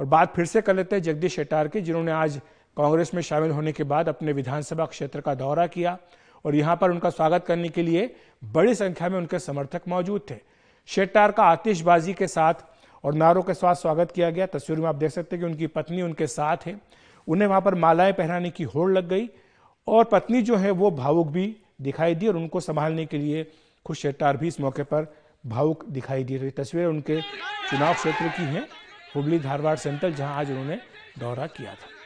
और बात फिर से कर लेते हैं जगदीश शेट्टार की, जिन्होंने आज कांग्रेस में शामिल होने के बाद अपने विधानसभा क्षेत्र का दौरा किया और यहाँ पर उनका स्वागत करने के लिए बड़ी संख्या में उनके समर्थक मौजूद थे। शेट्टार का आतिशबाजी के साथ और नारों के साथ स्वागत किया गया। तस्वीर में आप देख सकते हैं कि उनकी पत्नी उनके साथ है। उन्हें वहाँ पर मालाएँ पहनाने की होड़ लग गई और पत्नी जो है वो भावुक भी दिखाई दी और उनको संभालने के लिए खुद शेट्टार भी इस मौके पर भावुक दिखाई दी रही। तस्वीरें उनके चुनाव क्षेत्र की हैं। हुबली धारवाड़ सेंट्रल जहाँ आज उन्होंने दौरा किया था।